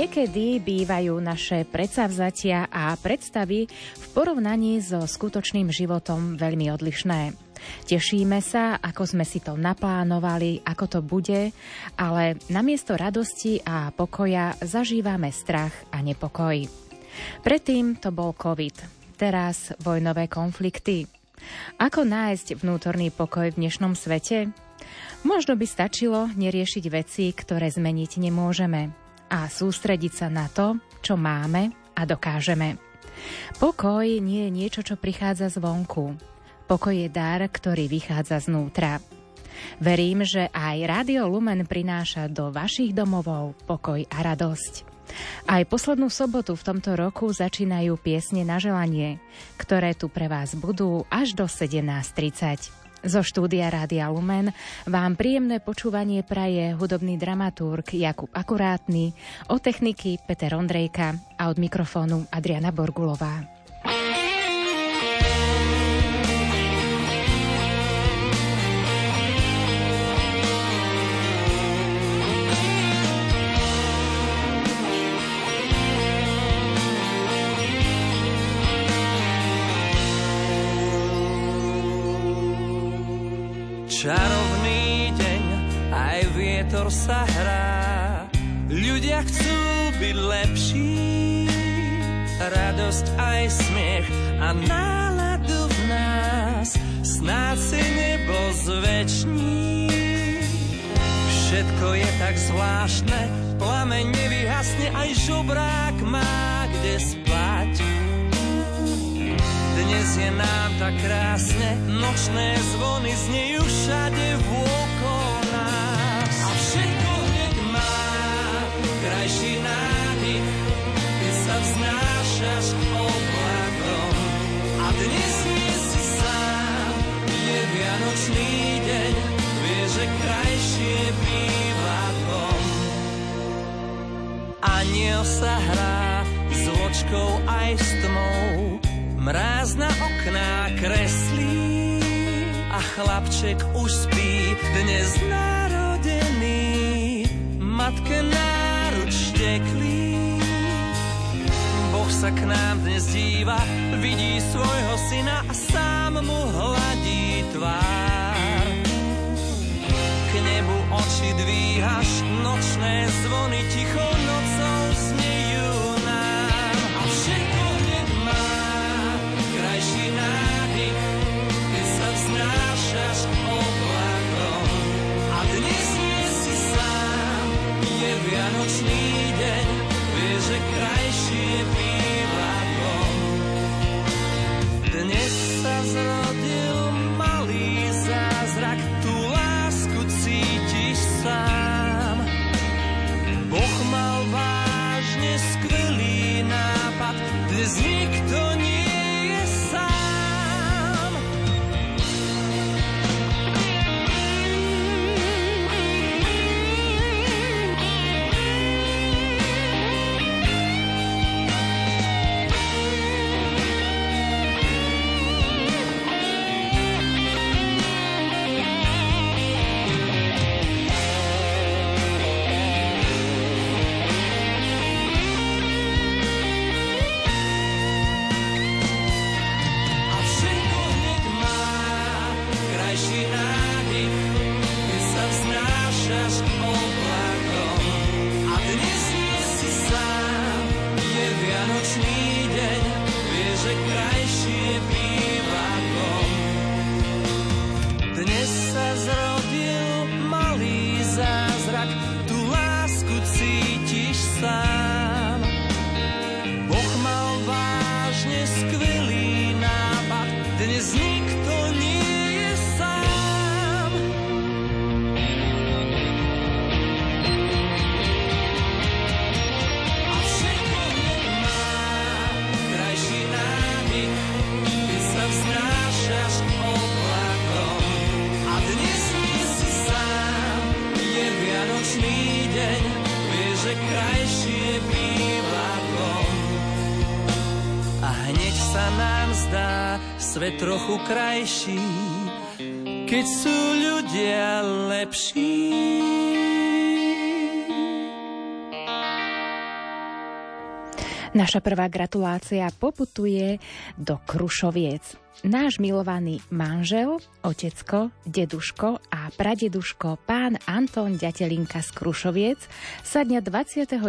Niekedy bývajú naše predsavzatia a predstavy v porovnaní so skutočným životom veľmi odlišné. Tešíme sa, ako sme si to naplánovali, ako to bude, ale namiesto radosti a pokoja zažívame strach a nepokoj. Predtým to bol COVID, teraz vojnové konflikty. Ako nájsť vnútorný pokoj v dnešnom svete? Možno by stačilo neriešiť veci, ktoré zmeniť nemôžeme a sústrediť sa na to, čo máme a dokážeme. Pokoj nie je niečo, čo prichádza zvonku. Pokoj je dar, ktorý vychádza znútra. Verím, že aj Rádio Lumen prináša do vašich domovov pokoj a radosť. Aj poslednú sobotu v tomto roku začínajú piesne na želanie, ktoré tu pre vás budú až do 17.30. Zo štúdia Rádia Lumen vám príjemné počúvanie praje hudobný dramaturg Jakub Akurátny, od techniky Peter Ondrejka a od mikrofónu Adriana Borgulová. Čarovný deň, aj vietor sa hrá. Ľudia chcú byť lepší, radosť aj smiech a náladu v nás. Snáď si nebo zväčší. Všetko je tak zvláštne, plameň nevyhasne, aj žobrák má kde spať. Dnes je nám tak krásne, nočné zvony znejú všade vôkol nás. A všetko hneď má krajší nádych, keď sa vznášaš. A dnes nie si sám, je Vianočný deň, vie, že. Aniel sa hrá s vočkou aj s tmou, Mráz na okná kreslí a chlapček už spí, dnes narodený, matke náruč šteklí. Boh sa k nám dnes díva, vidí svojho syna a sám mu hladí tvár. K nebu oči dvíhaš, nočné zvony ticho nocou znejú Vianočný deň, vie, že krajšie býva lepší. Naša prvá gratulácia poputuje do Krušoviec. Náš milovaný manžel, otecko, deduško a pradeduško pán Anton Ďatelinka z Krušoviec sa dňa 29.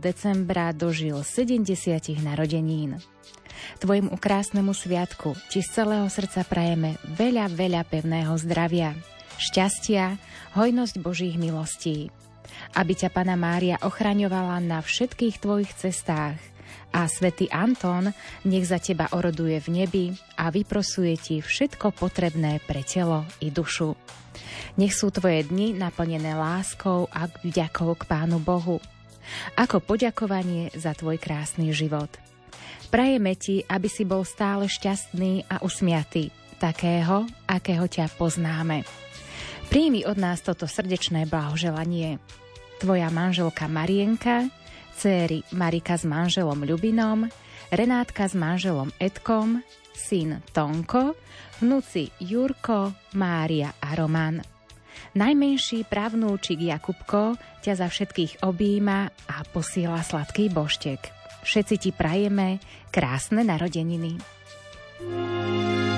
decembra dožil 70 narodenín. Tvojmu krásnemu sviatku ti z celého srdca prajeme veľa, veľa pevného zdravia, šťastia, hojnosť Božích milostí aby ťa Pana Mária ochraňovala na všetkých tvojich cestách a svätý Anton nech za teba oroduje v nebi a vyprosuje ti všetko potrebné pre telo i dušu. Nech sú tvoje dni naplnené láskou a vďakou k Pánu Bohu. Ako poďakovanie za tvoj krásny život. Prajeme ti, aby si bol stále šťastný a usmiatý, takého, akého ťa poznáme. Príjmi od nás toto srdečné blahoželanie tvoja manželka Marienka, céry Marika s manželom Ľubinom, Renátka s manželom Edkom, syn Tonko, vnúci Jurko, Mária a Roman. Najmenší právnúčik Jakubko ťa za všetkých objíma a posiela sladký boštek. Všetci ti prajeme krásne narodeniny. thank you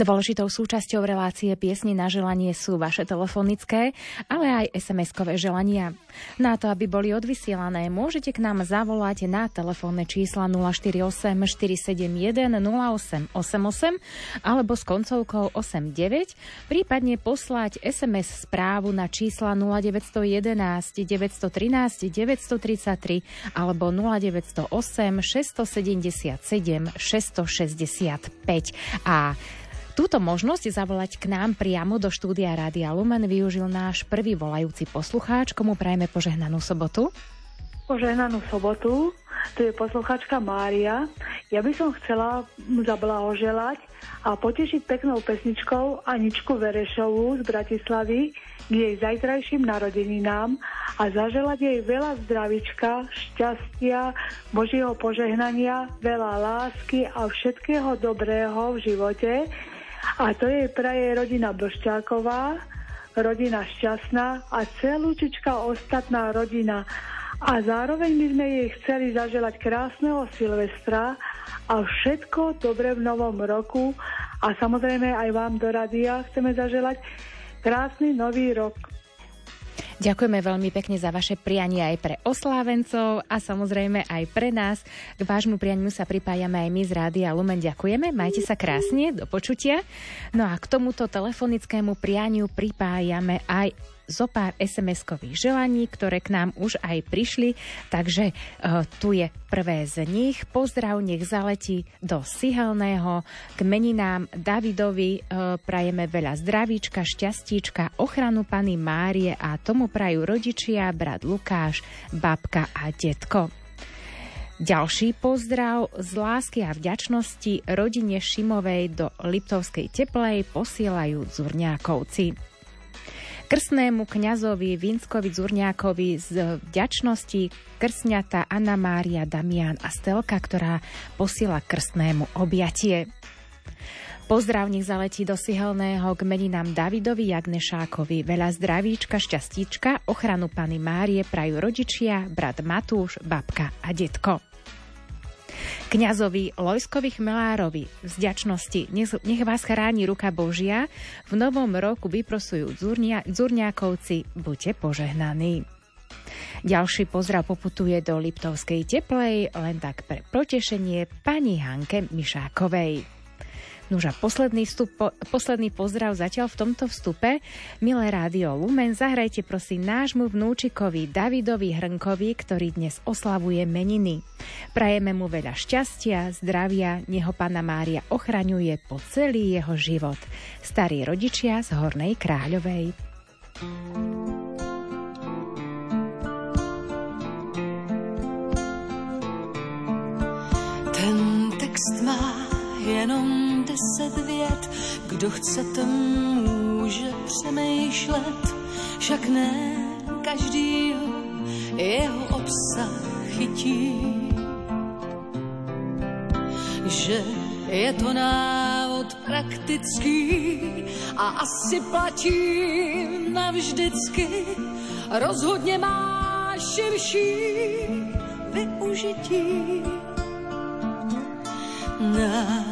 Dôležitou súčasťou relácie piesni na želanie sú vaše telefonické, ale aj SMS-kové želania. Na to, aby boli odvysielané, môžete k nám zavolať na telefónne čísla 048 471 0888 alebo s koncovkou 89, prípadne poslať SMS správu na čísla 0911 913 933 alebo 0908 677 665 a Túto možnosť zavolať k nám priamo do štúdia Rádia Lumen využil náš prvý volajúci poslucháč, komu prajeme požehnanú sobotu. Požehnanú sobotu, tu je poslucháčka Mária. Ja by som chcela zablahoželať a potešiť peknou pesničkou Aničku Verešovú z Bratislavy k jej zajtrajším narodeninám a zaželať jej veľa zdravička, šťastia, Božieho požehnania, veľa lásky a všetkého dobrého v živote a to je praje rodina Bošťáková, rodina Šťastná a celúčička ostatná rodina. A zároveň by sme jej chceli zaželať krásneho Silvestra a všetko dobre v novom roku. A samozrejme aj vám do radia chceme zaželať krásny nový rok. Ďakujeme veľmi pekne za vaše prianie aj pre oslávencov a samozrejme aj pre nás. K vášmu prianiu sa pripájame aj my z Rádia Lumen. Ďakujeme, majte sa krásne, do počutia. No a k tomuto telefonickému prianiu pripájame aj zo pár SMS-kových želaní, ktoré k nám už aj prišli, takže uh, tu je prvé z nich. Pozdrav nech zaletí do Sihelného, k meninám Davidovi uh, prajeme veľa zdravíčka, šťastíčka, ochranu Pany Márie a tomu prajú rodičia, brat Lukáš, babka a detko. Ďalší pozdrav z lásky a vďačnosti rodine Šimovej do Liptovskej teplej posielajú Zurňákovci krstnému kňazovi Vinskovi Zurňákovi z vďačnosti krstňata Anna Mária Damian a Stelka, ktorá posiela krstnému objatie. Pozdrav nech zaletí do Sihelného k meninám Davidovi Jagnešákovi. Veľa zdravíčka, šťastíčka, ochranu Pany Márie prajú rodičia, brat Matúš, babka a detko. Kňazovi Lojskovi Chmelárovi. Z nech vás chráni ruka Božia, v novom roku vyprosujú Zurnia, Zurňákovci, buďte požehnaní. Ďalší pozdrav poputuje do Liptovskej teplej, len tak pre potešenie pani Hanke Mišákovej. Nuž a posledný, vstup, po, posledný pozdrav zatiaľ v tomto vstupe. Milé rádio Lumen, zahrajte prosím nášmu vnúčikovi Davidovi Hrnkovi, ktorý dnes oslavuje meniny. Prajeme mu veľa šťastia, zdravia, neho Pána Mária ochraňuje po celý jeho život. Starí rodičia z Hornej Kráľovej. Ten text má jenom deset vět, kdo chcete může přemýšlet, však ne každý jeho obsah chytí. Že je to návod praktický a asi platí navždycky, rozhodně má širší využití. Aleluja,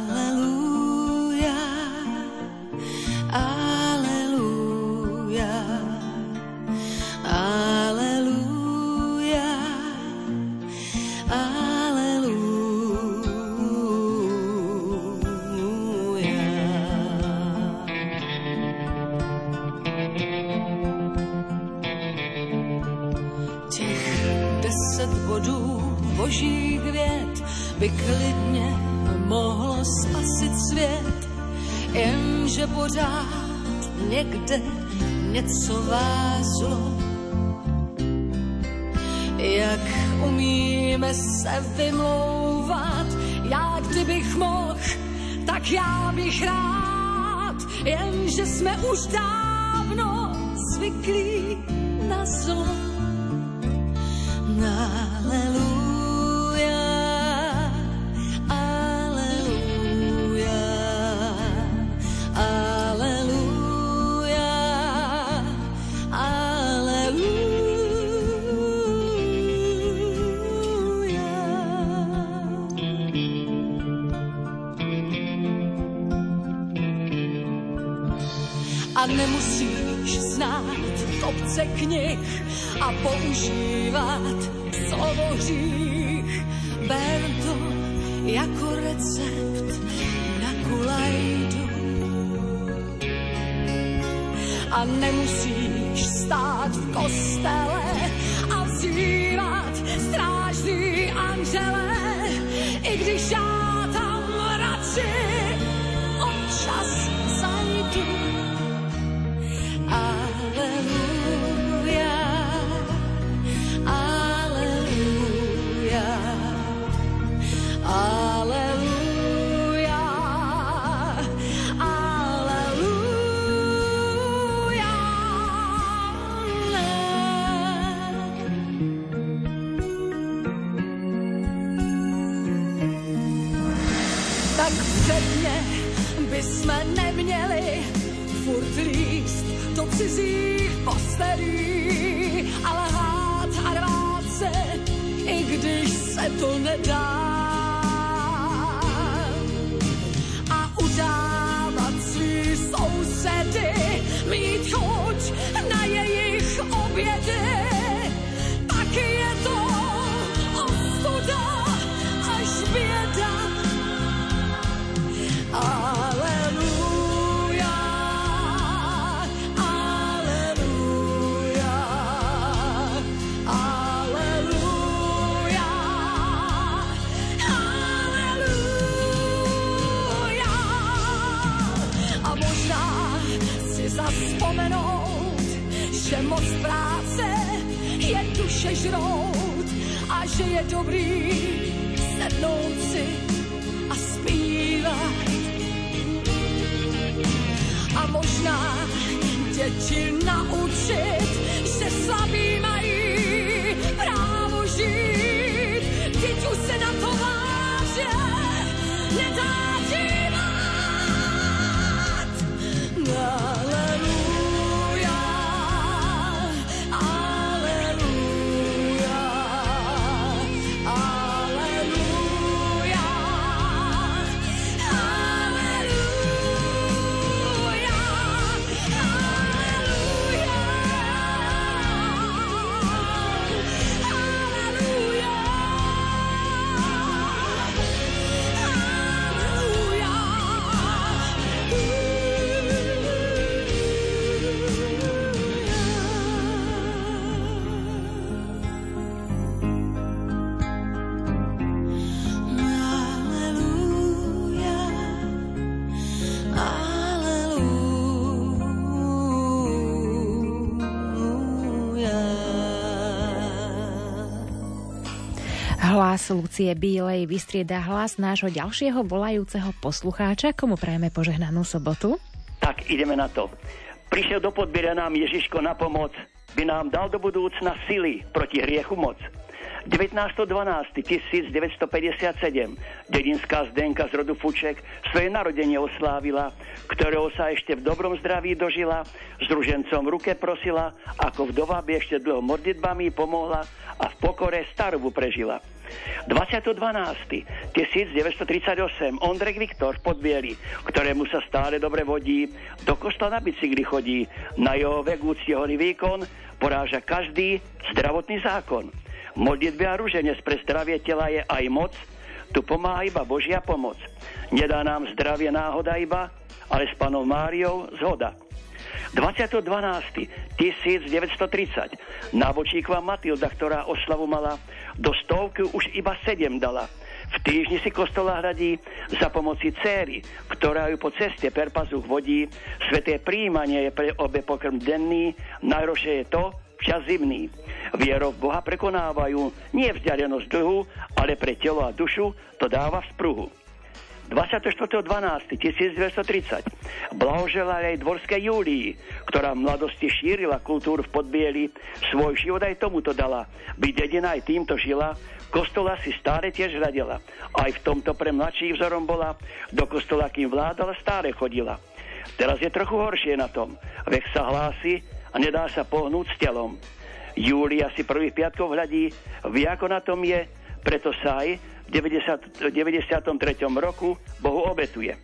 vymlouvat, já kdybych mohl, tak já bych rád, jenže jsme už dávno zvyklí neměli furt líst do cizích postelí, ale hát a rvát se, i když se to nedá. A udávat svý sousedy, mít chuť na jejich obědy, duše žrout a že je dobrý sednout si a zpívat. A možná děti naučit, že slabí Hlas Lucie Bílej vystrieda hlas nášho ďalšieho volajúceho poslucháča, komu prajeme požehnanú sobotu. Tak ideme na to. Prišiel do podbieria nám Ježiško na pomoc, by nám dal do budúcna sily proti hriechu moc. 19.12.1957 dedinská Zdenka z rodu Fuček svoje narodenie oslávila, ktorého sa ešte v dobrom zdraví dožila, s družencom ruke prosila, ako vdova by ešte dlho modlitbami pomohla a v pokore starobu prežila. 20.12.1938 Ondrek Viktor v Podbieli, ktorému sa stále dobre vodí, do kostola na bicykli chodí. Na jeho vek úctiehodný výkon poráža každý zdravotný zákon. Modlitby a rúženec pre zdravie tela je aj moc, tu pomáha iba Božia pomoc. Nedá nám zdravie náhoda iba, ale s panou Máriou zhoda. 20.12.1930 nábočíková Matilda, ktorá oslavu mala, do stovky už iba sedem dala. V týždni si kostola hradí za pomoci céry, ktorá ju po ceste per pazuch vodí. Sveté príjmanie je pre obe pokrm denný, najrošie je to, čas zimný. Vierou Boha prekonávajú nie vzdialenosť dlhu, ale pre telo a dušu to dáva v spruhu. 24.12.1930 blahoželal aj dvorskej Júlii, ktorá v mladosti šírila kultúru v Podbieli, svoj život aj tomuto dala. Byť dedina aj týmto žila, kostola si stále tiež radila. Aj v tomto pre mladších vzorom bola, do kostola kým vládala, stále chodila. Teraz je trochu horšie na tom. Vek sa hlási, a nedá sa pohnúť s telom. Júlia si prvých piatkov hľadí, vie ako na tom je, preto sa aj 90, 93. roku Bohu obetuje.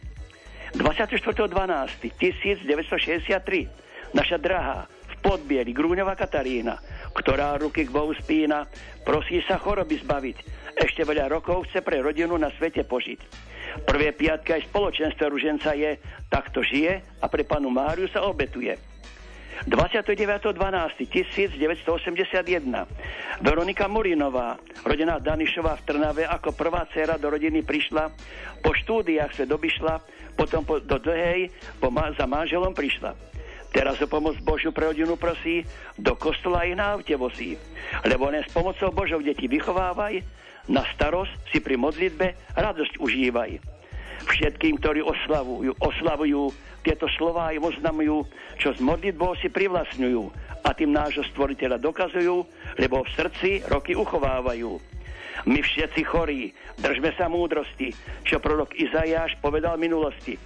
24.12.1963 naša drahá v podbieri Grúňová Katarína, ktorá ruky k Bohu spína, prosí sa choroby zbaviť. Ešte veľa rokov chce pre rodinu na svete požiť. Prvé piatky aj spoločenstvo ruženca je, takto žije a pre panu Máriu sa obetuje. 29.12.1981 Veronika Murinová, rodená Danišová v Trnave, ako prvá dcera do rodiny prišla, po štúdiách sa dobyšla, potom po, do dlhej po, za manželom prišla. Teraz o pomoc Božiu pre rodinu prosí, do kostola ich na aute vozí. Lebo len s pomocou Božou deti vychovávaj, na starosť si pri modlitbe radosť užívaj. Všetkým, ktorí oslavujú, oslavujú tieto slová im oznamujú, čo z modlitbou si privlastňujú a tým nášho stvoriteľa dokazujú, lebo v srdci roky uchovávajú. My všetci chorí, držme sa múdrosti, čo prorok Izajáš povedal minulosti.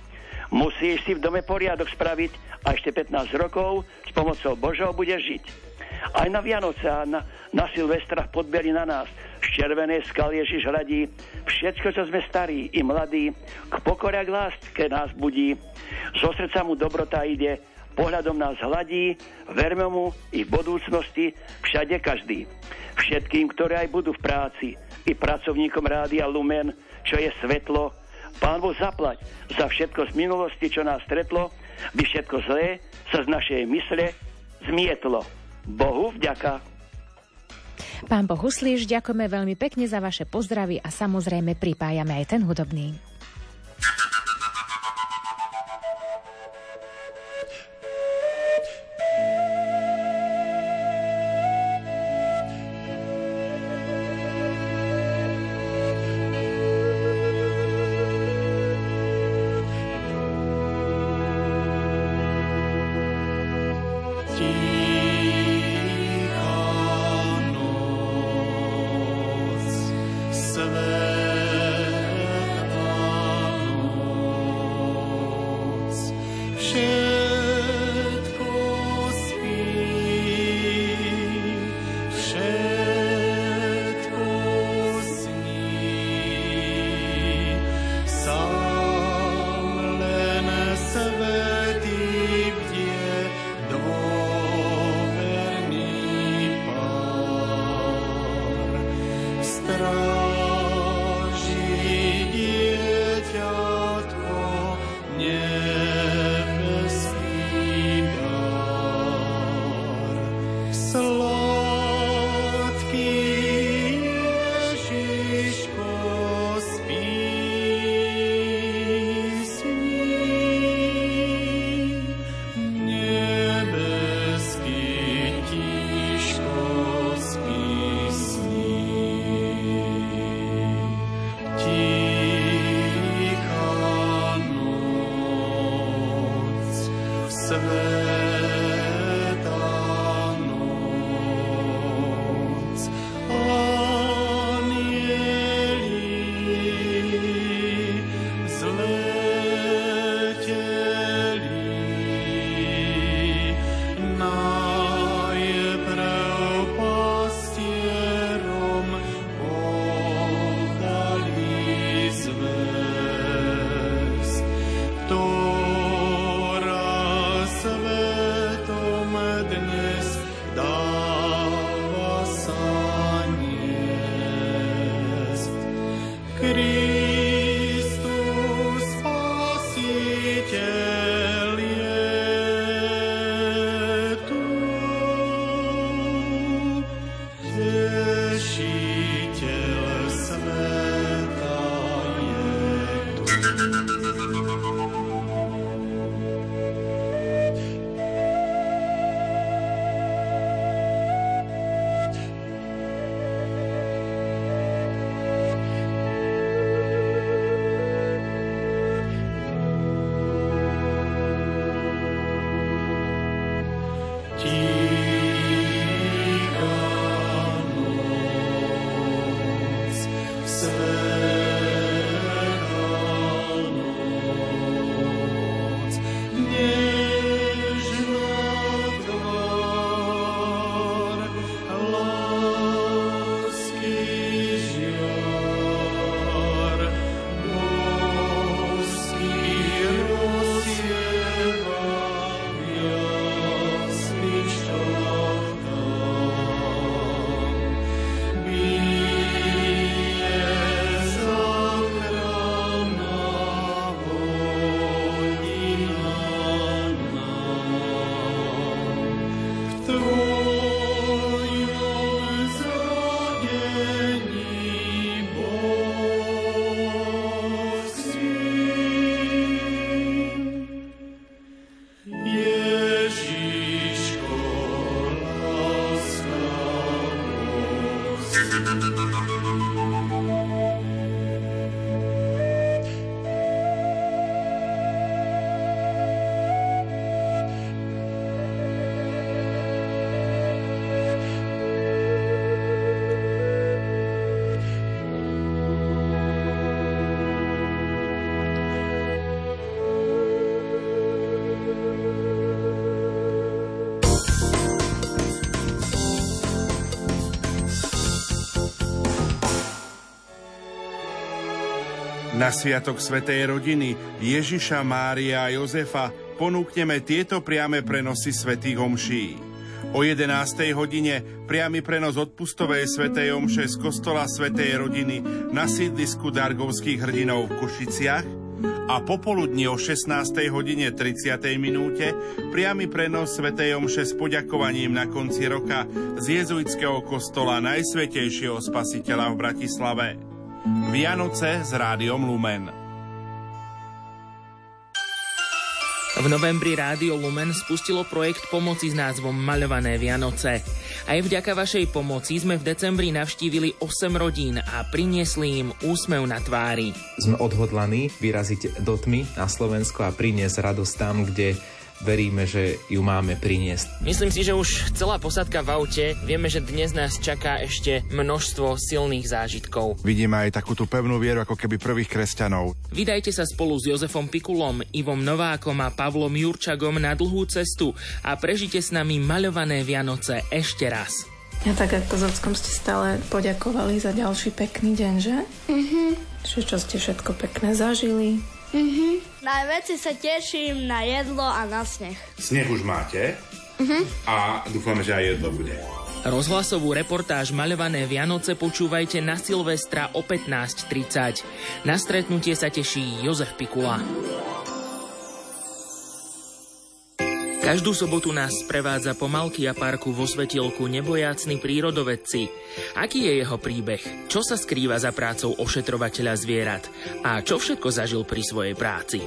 Musíš si v dome poriadok spraviť a ešte 15 rokov s pomocou Božou budeš žiť. Aj na Vianoce a na, na Silvestra podberi na nás z červenej skal Ježiš hradí všetko, čo sme starí i mladí, k pokore a k láske nás budí. Zo srdca mu dobrota ide, pohľadom nás hladí, verme mu i v budúcnosti všade každý. Všetkým, ktorí aj budú v práci, i pracovníkom Rádia Lumen, čo je svetlo, Pán Boh zaplať za všetko z minulosti, čo nás stretlo, by všetko zlé sa z našej mysle zmietlo. Bohu vďaka. Pán Boh Huslíš, ďakujeme veľmi pekne za vaše pozdravy a samozrejme pripájame aj ten hudobný. Na sviatok Svetej rodiny Ježiša, Mária a Jozefa ponúkneme tieto priame prenosy svätých omší. O 11. hodine priamy prenos odpustovej svätej omše z kostola svätej rodiny na sídlisku Dargovských hrdinov v Košiciach a popoludní o 16. hodine 30. minúte priamy prenos svätej omše s poďakovaním na konci roka z jezuitského kostola Najsvetejšieho spasiteľa v Bratislave. Vianoce s rádiom Lumen. V novembri Rádio Lumen spustilo projekt pomoci s názvom Maľované Vianoce. Aj vďaka vašej pomoci sme v decembri navštívili 8 rodín a priniesli im úsmev na tvári. Sme odhodlaní vyraziť do tmy na Slovensko a priniesť radosť tam, kde veríme, že ju máme priniesť. Myslím si, že už celá posadka v aute, vieme, že dnes nás čaká ešte množstvo silných zážitkov. Vidíme aj takú tú pevnú vieru, ako keby prvých kresťanov. Vydajte sa spolu s Jozefom Pikulom, Ivom Novákom a Pavlom Jurčagom na dlhú cestu a prežite s nami maľované Vianoce ešte raz. Ja tak ako s Ockom ste stále poďakovali za ďalší pekný deň, že? Mhm. Čo, čo ste všetko pekné zažili, Mhm. Najväčšie sa teším na jedlo a na sneh. Sneh už máte mhm. a dúfame, že aj jedlo bude. Rozhlasovú reportáž Maľované Vianoce počúvajte na Silvestra o 15.30. Na stretnutie sa teší Jozef Pikula. Každú sobotu nás sprevádza po a parku vo svetilku nebojácni prírodovedci. Aký je jeho príbeh? Čo sa skrýva za prácou ošetrovateľa zvierat? A čo všetko zažil pri svojej práci?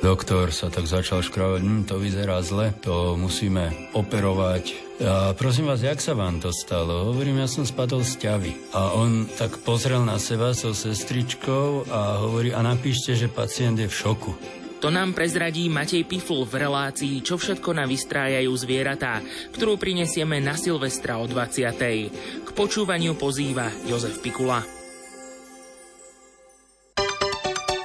Doktor sa tak začal škravať, hm, to vyzerá zle, to musíme operovať. A prosím vás, jak sa vám to stalo? Hovorím, ja som spadol z ťavy. A on tak pozrel na seba so sestričkou a hovorí, a napíšte, že pacient je v šoku. To nám prezradí Matej Pifl v relácii Čo všetko na vystrájajú zvieratá, ktorú prinesieme na Silvestra o 20. K počúvaniu pozýva Jozef Pikula.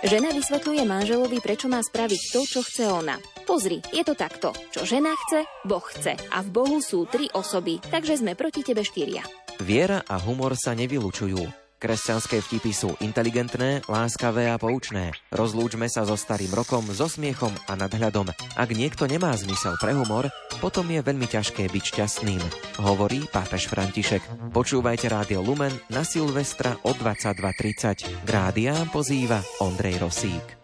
Žena vysvetľuje manželovi, prečo má spraviť to, čo chce ona. Pozri, je to takto. Čo žena chce, Boh chce. A v Bohu sú tri osoby, takže sme proti tebe štyria. Viera a humor sa nevylučujú. Kresťanské vtipy sú inteligentné, láskavé a poučné. Rozlúčme sa so starým rokom, so smiechom a nadhľadom. Ak niekto nemá zmysel pre humor, potom je veľmi ťažké byť šťastným, hovorí pápež František. Počúvajte Rádio Lumen na Silvestra o 22.30. K rádiám pozýva Ondrej Rosík.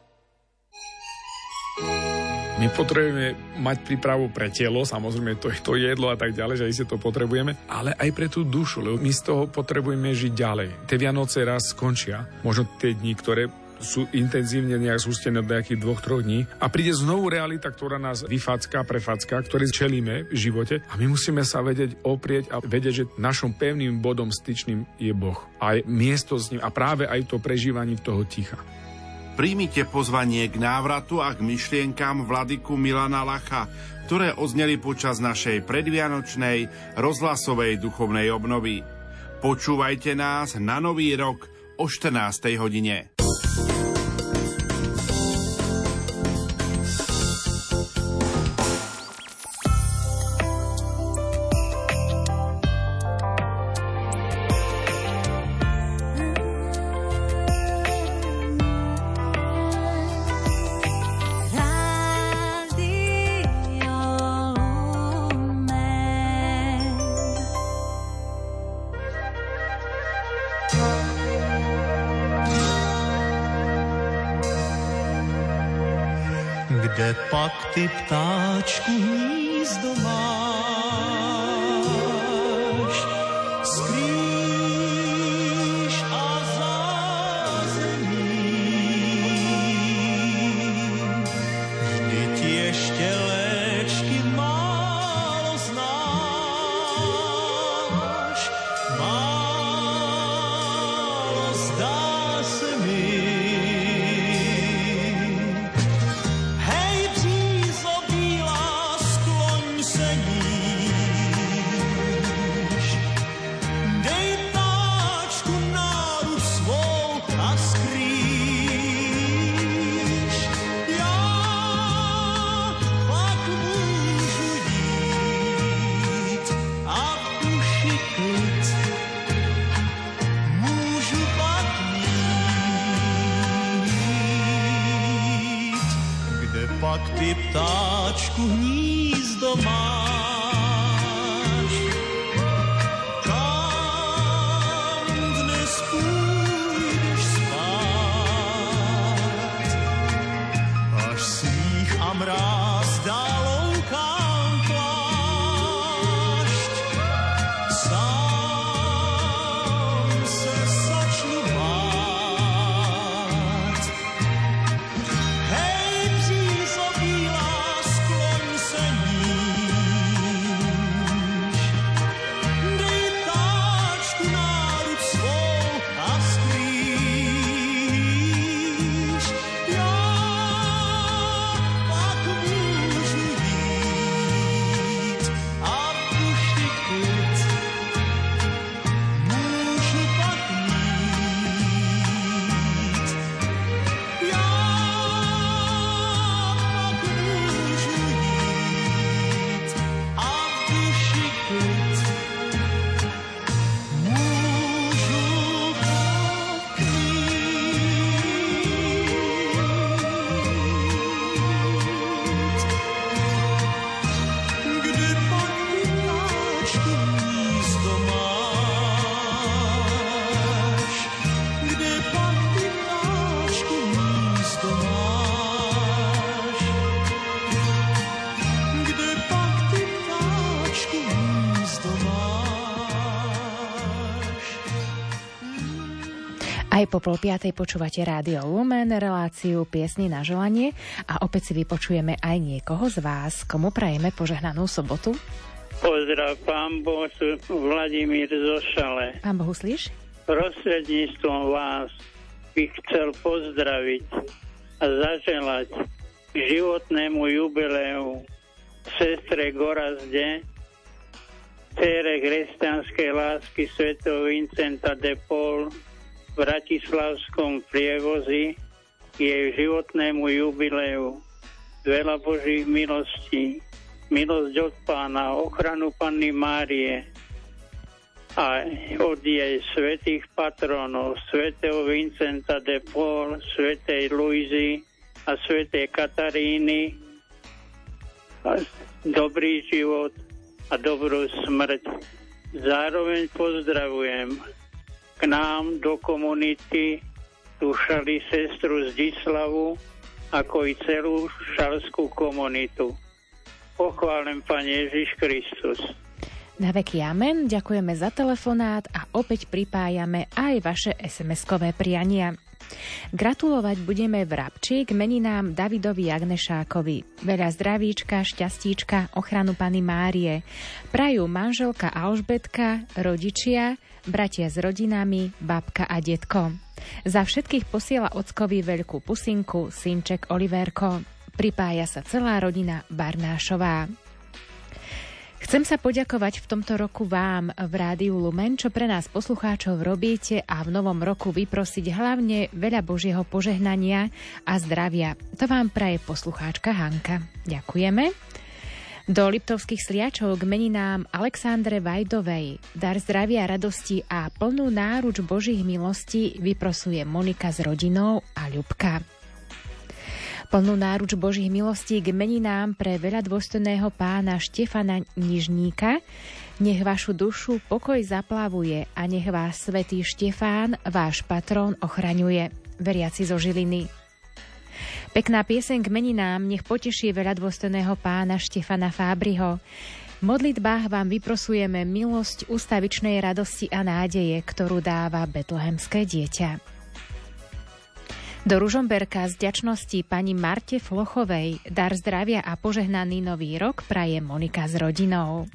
My potrebujeme mať prípravu pre telo, samozrejme to to jedlo a tak ďalej, že aj si to potrebujeme, ale aj pre tú dušu, lebo my z toho potrebujeme žiť ďalej. Tie Vianoce raz skončia, možno tie dni, ktoré sú intenzívne nejak sústené od nejakých dvoch, troch dní a príde znovu realita, ktorá nás vyfacká, prefacká, ktorý čelíme v živote a my musíme sa vedieť oprieť a vedieť, že našom pevným bodom styčným je Boh. A miesto s ním a práve aj to prežívanie toho ticha. Príjmite pozvanie k návratu a k myšlienkám vladyku Milana Lacha, ktoré ozneli počas našej predvianočnej rozhlasovej duchovnej obnovy. Počúvajte nás na Nový rok o 14. hodine. Ty ptáčku hnízdo máš. Aj po pol piatej počúvate Rádio Lumen, reláciu Piesny na želanie a opäť si vypočujeme aj niekoho z vás, komu prajeme požehnanú sobotu. Pozdrav, pán Boh, Vladimír Zošale. Pán Bohuslíš? Prostredníctvom vás by chcel pozdraviť a zaželať k životnému jubileu sestre Gorazde, cére kresťanskej lásky svätého Vincenta de Paul Bratislavskom prievozi jej životnému jubileu. Veľa Božích milostí, milosť od pána, ochranu Panny Márie a od jej svetých patronov, svätého Vincenta de Paul, svätej Luizy a svätej Kataríny, dobrý život a dobrú smrť. Zároveň pozdravujem nám do komunity dušali sestru Zdislavu, ako i celú šalskú komunitu. Pochválim Pane Ježiš Kristus. Na veky amen, ďakujeme za telefonát a opäť pripájame aj vaše SMS-kové priania. Gratulovať budeme v Rabči k meninám Davidovi Agnešákovi. Veľa zdravíčka, šťastíčka, ochranu Pany Márie. Prajú manželka Alžbetka, rodičia, bratia s rodinami, babka a detko. Za všetkých posiela ockovi veľkú pusinku, synček Oliverko. Pripája sa celá rodina Barnášová. Chcem sa poďakovať v tomto roku vám v Rádiu Lumen, čo pre nás poslucháčov robíte a v novom roku vyprosiť hlavne veľa Božieho požehnania a zdravia. To vám praje poslucháčka Hanka. Ďakujeme. Do Liptovských sliačov k meninám Alexandre Vajdovej dar zdravia, radosti a plnú náruč Božích milostí vyprosuje Monika s rodinou a Ľubka. Plnú náruč Božích milostí k meninám pre veľa dôstojného pána Štefana Nižníka. Nech vašu dušu pokoj zaplavuje a nech vás svätý Štefán, váš patrón, ochraňuje. Veriaci zo Žiliny. Pekná pieseň k meninám nech poteší veľa dôstojného pána Štefana Fábriho. V modlitbách vám vyprosujeme milosť ústavičnej radosti a nádeje, ktorú dáva betlehemské dieťa. Do Ružomberka z ďačnosti pani Marte Flochovej dar zdravia a požehnaný nový rok praje Monika s rodinou.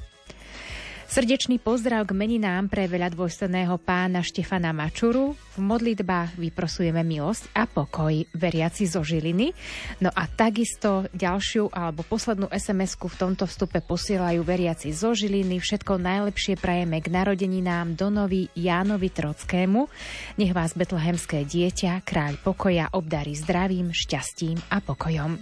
Srdečný pozdrav k meninám pre veľa dôstojného pána Štefana Mačuru. V modlitbách vyprosujeme milosť a pokoj veriaci zo Žiliny. No a takisto ďalšiu alebo poslednú SMS-ku v tomto vstupe posielajú veriaci zo Žiliny. Všetko najlepšie prajeme k narodeninám Donovi Jánovi Trockému. Nech vás betlehemské dieťa, kráľ pokoja, obdarí zdravím, šťastím a pokojom.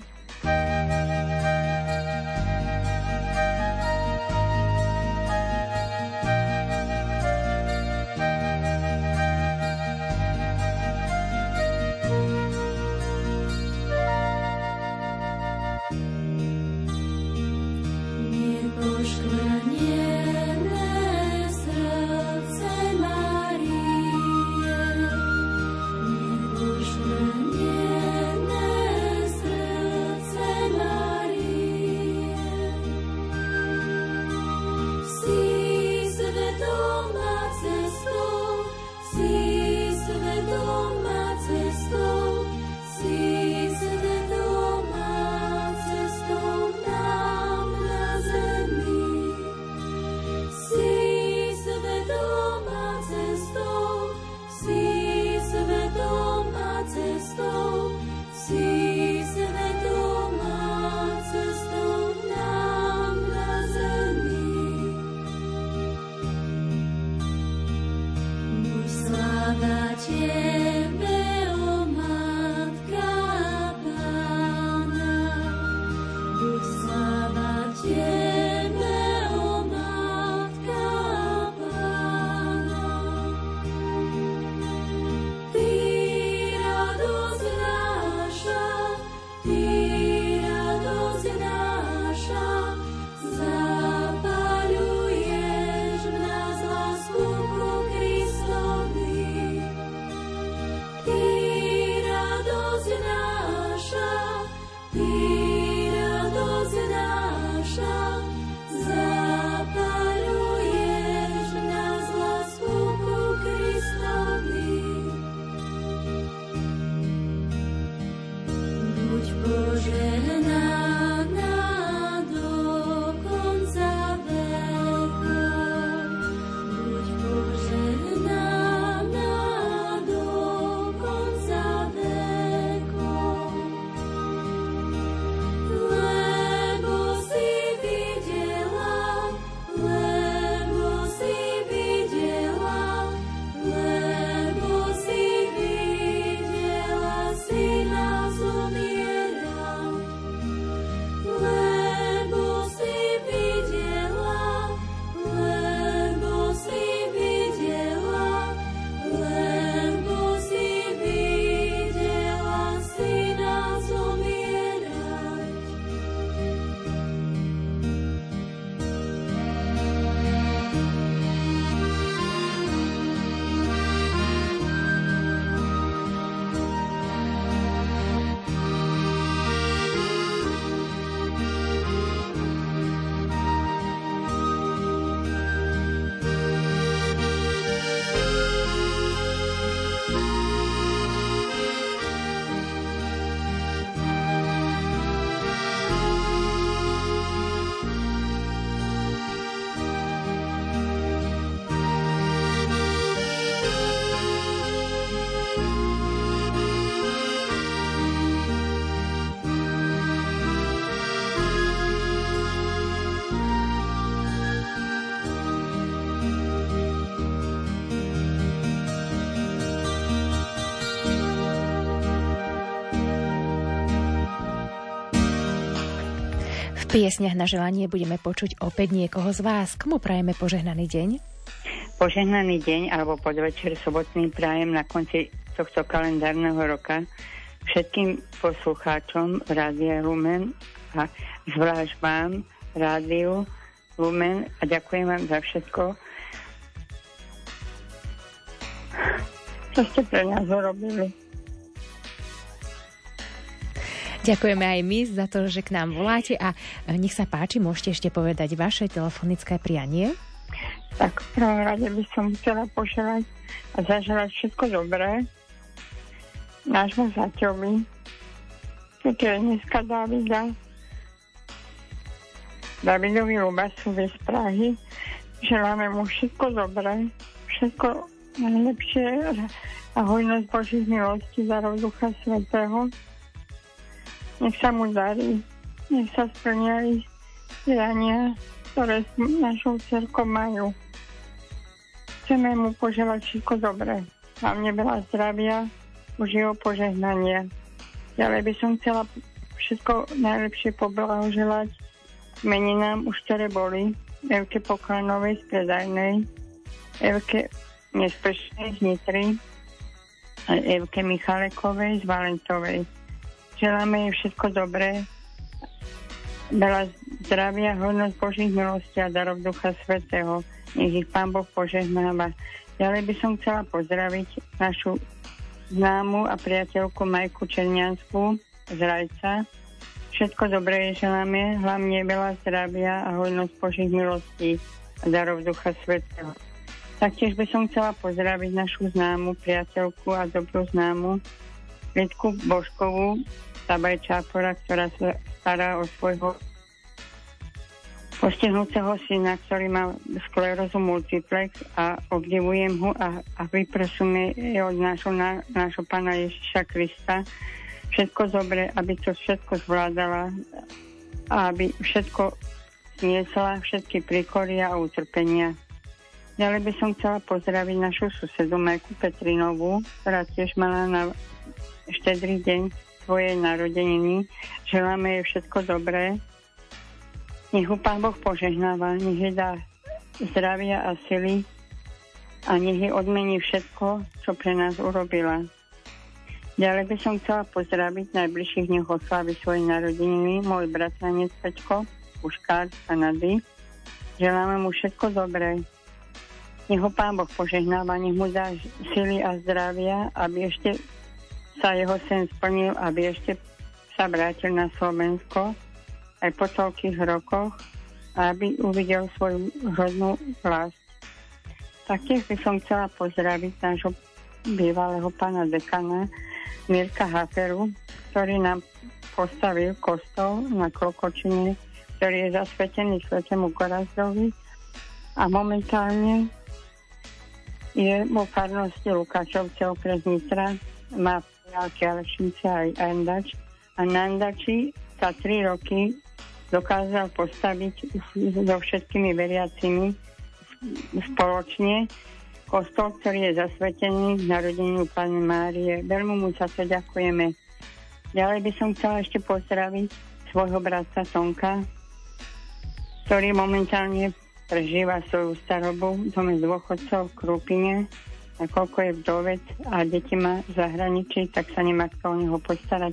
Piesniach na želanie budeme počuť opäť niekoho z vás. Komu prajeme požehnaný deň? Požehnaný deň alebo podvečer sobotný prajem na konci tohto kalendárneho roka všetkým poslucháčom Rádia Lumen a zvlášť vám, Rádiu Lumen a ďakujem vám za všetko, čo ste pre nás urobili. Ďakujeme aj my za to, že k nám voláte a e, nech sa páči, môžete ešte povedať vaše telefonické prianie. Tak v prvom rade by som chcela poželať a zaželať všetko dobré nášmu zaťovi, toto je dneska Davida, Davidovi Lubasovi z Prahy. Želáme mu všetko dobré, všetko najlepšie a hojnosť Božích milostí za Ducha Svetého nech sa mu darí, nech sa splňajú priania, ktoré s našou cerkou majú. Chceme mu poželať všetko dobré. Hlavne veľa zdravia, Božieho požehnania. Ďalej by som chcela všetko najlepšie poblahoželať meninám už ktoré boli Evke Poklanovej z Predajnej, Evke Nespešnej z Nitry a Evke Michalekovej z Valentovej. Želáme jej všetko dobré, veľa zdravia, hodnosť Božích milostí a darov Ducha Svetého. Nech ich Pán Boh požehnáva. Ďalej by som chcela pozdraviť našu známu a priateľku Majku Černiansku z Rajca. Všetko dobré je želáme, hlavne veľa zdravia a hodnosť Božích milostí a darov Ducha Svetého. Taktiež by som chcela pozdraviť našu známu priateľku a dobrú známu Lidku Božkovú Tabajčápora, ktorá sa stará o svojho postihnúceho syna, ktorý má sklerózu multiplex a obdivujem ho a, a vyprosujeme od nášho, na, nášho pána Ježiša Krista všetko dobre, aby to všetko zvládala a aby všetko zniesla, všetky príkoria a utrpenia. Ďalej by som chcela pozdraviť našu susedu Majku Petrinovú, ktorá tiež mala na štedrý deň svoje narodeniny. Želáme jej všetko dobré. Nech ho Pán Boh požehnáva, nech jej dá zdravia a sily a nech jej odmení všetko, čo pre nás urobila. Ďalej by som chcela pozdraviť najbližších dňoch oslavy svojej narodeniny môj bratranec Pečko, Puškár z Kanady. Želáme mu všetko dobré. Nech ho Pán Boh požehnáva, nech mu dá sily a zdravia, aby ešte sa jeho sen splnil, aby ešte sa vrátil na Slovensko aj po toľkých rokoch, aby uvidel svoju rodnú vlast. Taktiež by som chcela pozdraviť nášho bývalého pána dekana Mirka Haferu, ktorý nám postavil kostol na Klokočine, ktorý je zasvetený svetému Korazdovi a momentálne je vo farnosti Lukáčovce okres Nitra, má veľké Alešnice aj Andač a na Andači za tri roky dokázal postaviť so všetkými veriacimi spoločne kostol, ktorý je zasvetený k narodeniu Pani Márie. Veľmi mu sa to ďakujeme. Ďalej by som chcela ešte pozdraviť svojho brata Tonka, ktorý momentálne prežíva svoju starobu v dome dôchodcov v Krúpine, koľko je vdovec a deti má v zahraničí, tak sa nemá kto o neho postarať.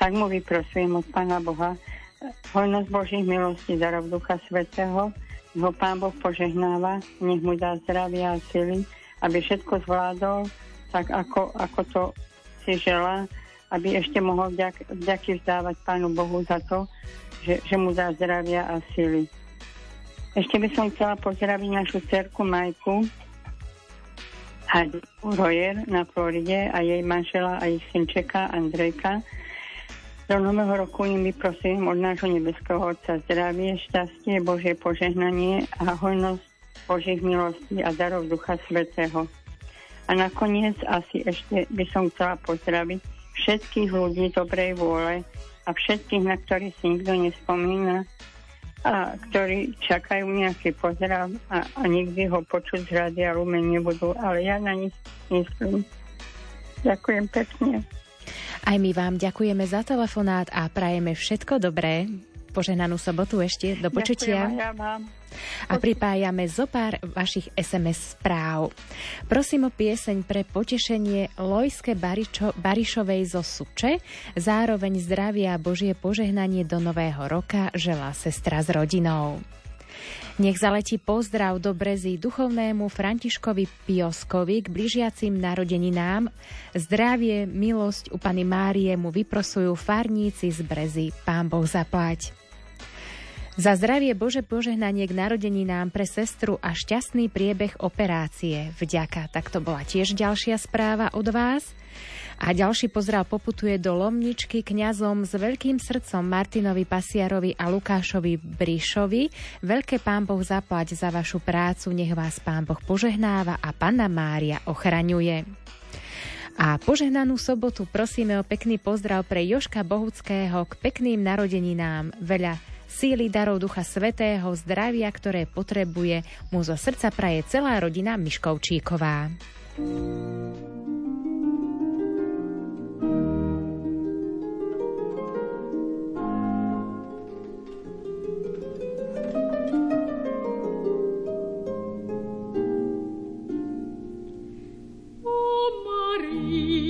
Tak mu vyprosujem od Pána Boha hojnosť Božích milostí, darov Ducha Svetého, ho Pán Boh požehnáva, nech mu dá zdravia a sily, aby všetko zvládol tak, ako, ako to si želá, aby ešte mohol vďak, vďaky vzdávať Pánu Bohu za to, že, že mu dá zdravia a sily. Ešte by som chcela pozdraviť našu cerku Majku a Rojer na Floride a jej manžela a ich synčeka Andrejka, do nového roku im vyprosím od nášho nebeského Otca zdravie, šťastie, Božie požehnanie a hojnosť Božích milostí a darov Ducha Svetého. A nakoniec asi ešte by som chcela pozdraviť všetkých ľudí dobrej vôle a všetkých, na ktorých si nikto nespomína a ktorí čakajú nejaký pozdrav a, a nikdy ho počuť z Rádia Lumen nebudú, ale ja na nich myslím. Ďakujem pekne. Aj my vám ďakujeme za telefonát a prajeme všetko dobré. Poženanú sobotu ešte. Do počutia. Ďakujem, ja vám. A pripájame zo pár vašich SMS správ. Prosím o pieseň pre potešenie Lojske Baričo, Barišovej zo Suče, zároveň zdravia a Božie požehnanie do nového roka želá sestra s rodinou. Nech zaletí pozdrav do Brezy duchovnému Františkovi Pioskovi k blížiacim narodeninám. Zdravie, milosť u Pany Márie mu vyprosujú farníci z Brezy. Pán Boh zaplať. Za zdravie Bože požehnanie k narodeninám pre sestru a šťastný priebeh operácie. Vďaka. Tak to bola tiež ďalšia správa od vás. A ďalší pozdrav poputuje do Lomničky kňazom s veľkým srdcom Martinovi Pasiarovi a Lukášovi Brišovi. Veľké pán Boh zaplať za vašu prácu, nech vás pán Boh požehnáva a Panna Mária ochraňuje. A požehnanú sobotu prosíme o pekný pozdrav pre Joška Bohuckého k pekným narodeninám. Veľa síly darov Ducha Svetého, zdravia, ktoré potrebuje, mu zo srdca praje celá rodina Miškovčíková. She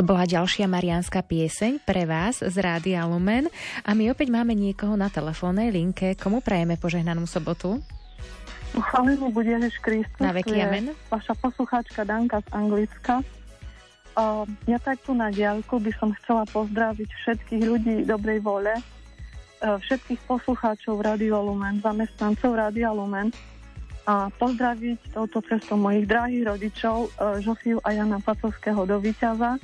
To bola ďalšia mariánska pieseň pre vás z Rádia Lumen a my opäť máme niekoho na telefónnej linke. Komu prajeme požehnanú sobotu? Chválený bude Ježiš Kristus. Na veky amen. Vaša poslucháčka Danka z Anglicka. Uh, ja tak tu na diaľku by som chcela pozdraviť všetkých ľudí dobrej vole, uh, všetkých poslucháčov Radio Lumen, zamestnancov Rádia Lumen a pozdraviť touto cestou mojich drahých rodičov uh, Žofiu a Jana Pacovského do Výťaza,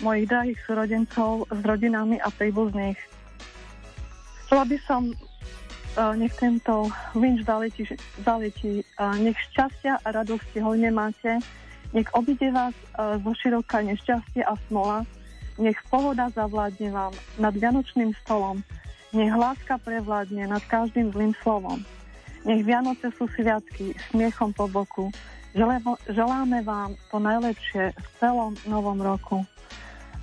mojich drahých súrodencov s rodinami a príbuzných. Chcela by som uh, nech tento vinč zaletí, zaletí uh, nech šťastia a radosti hojne máte, nech obide vás uh, zo široka nešťastie a smola, nech pohoda zavládne vám nad Vianočným stolom, nech láska prevládne nad každým zlým slovom. Nech Vianoce sú sviatky smiechom po boku. Želáme vám to najlepšie v celom novom roku.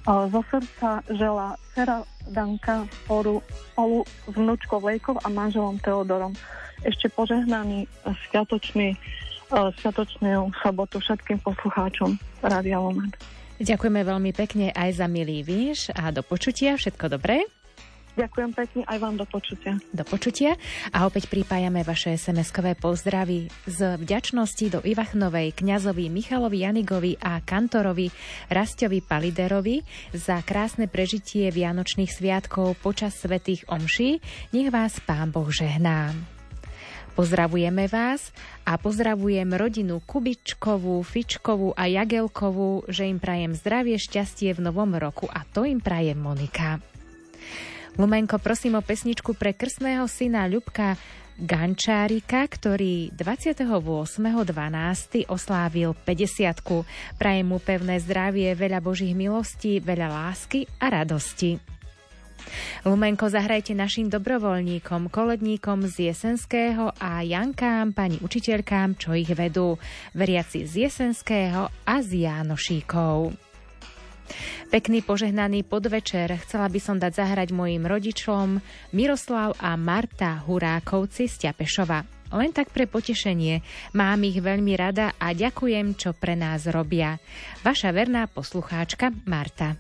Zo srdca želá dcera Danka spolu, spolu s Lejkov a manželom Teodorom. Ešte požehnaný sviatočný, uh, sviatočnú sobotu všetkým poslucháčom Rádia Lumen. Ďakujeme veľmi pekne aj za milý výš a do počutia. Všetko dobré. Ďakujem pekne aj vám do počutia. Do počutia a opäť pripájame vaše SMS-kové pozdravy z vďačnosti do Ivachnovej, kňazovi Michalovi Janigovi a kantorovi Rastovi Paliderovi za krásne prežitie Vianočných sviatkov počas svetých omší. Nech vás Pán Boh žehná. Pozdravujeme vás a pozdravujem rodinu Kubičkovú, Fičkovú a Jagelkovú, že im prajem zdravie, šťastie v novom roku a to im praje Monika. Lumenko, prosím o pesničku pre krstného syna Ľubka Gančárika, ktorý 28.12. oslávil 50 Prajem mu pevné zdravie, veľa Božích milostí, veľa lásky a radosti. Lumenko, zahrajte našim dobrovoľníkom, koledníkom z Jesenského a Jankám, pani učiteľkám, čo ich vedú, veriaci z Jesenského a z Jánošíkov. Pekný požehnaný podvečer chcela by som dať zahrať mojim rodičom Miroslav a Marta Hurákovci z Ťapešova. Len tak pre potešenie. Mám ich veľmi rada a ďakujem, čo pre nás robia. Vaša verná poslucháčka Marta.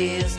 Tears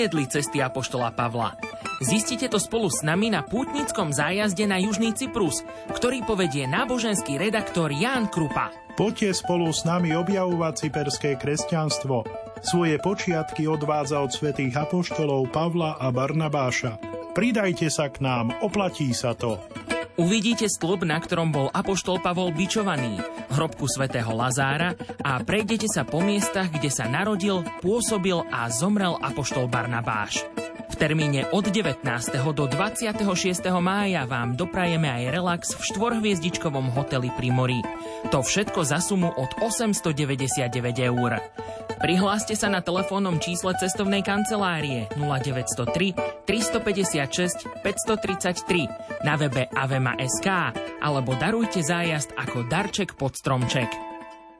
Kam viedli cesty Apoštola Pavla? Zistite to spolu s nami na pútnickom zájazde na Južný Cyprus, ktorý povedie náboženský redaktor Ján Krupa. Poďte spolu s nami objavovať cyperské kresťanstvo. Svoje počiatky odvádza od svätých apoštolov Pavla a Barnabáša. Pridajte sa k nám, oplatí sa to. Uvidíte stĺp, na ktorom bol Apoštol Pavol bičovaný, hrobku svätého Lazára a prejdete sa po miestach, kde sa narodil, pôsobil a zomrel Apoštol Barnabáš. V termíne od 19. do 26. mája vám doprajeme aj relax v štvorhviezdičkovom hoteli pri mori. To všetko za sumu od 899 eur. Prihláste sa na telefónnom čísle cestovnej kancelárie 0903 356 533 na webe avema.sk alebo darujte zájazd ako darček pod stromček.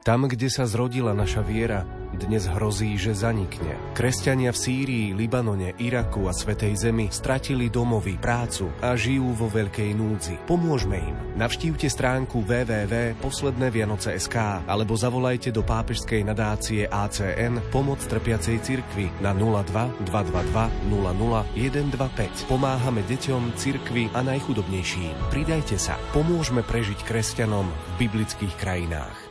Tam, kde sa zrodila naša viera, dnes hrozí, že zanikne. Kresťania v Sýrii, Libanone, Iraku a Svetej Zemi stratili domovy, prácu a žijú vo veľkej núdzi. Pomôžme im. Navštívte stránku www.poslednévianoce.sk alebo zavolajte do pápežskej nadácie ACN Pomoc trpiacej cirkvi na 02 222 00 125. Pomáhame deťom, cirkvi a najchudobnejším. Pridajte sa. Pomôžme prežiť kresťanom v biblických krajinách.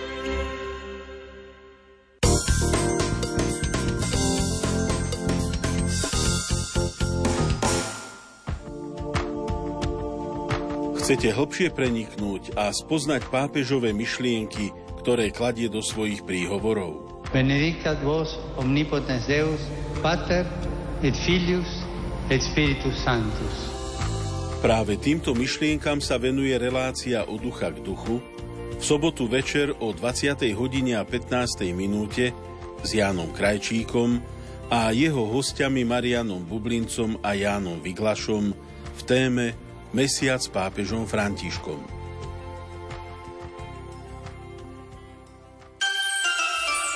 Chcete hlbšie preniknúť a spoznať pápežové myšlienky, ktoré kladie do svojich príhovorov. Benedictat vos omnipotens Deus, Pater et Filius et Spiritus Sanctus. Práve týmto myšlienkam sa venuje relácia od ducha k duchu v sobotu večer o 20. hodine a 15. minúte s Jánom Krajčíkom a jeho hostiami Marianom Bublincom a Jánom Vyglašom v téme Mesiac pápežom Františkom.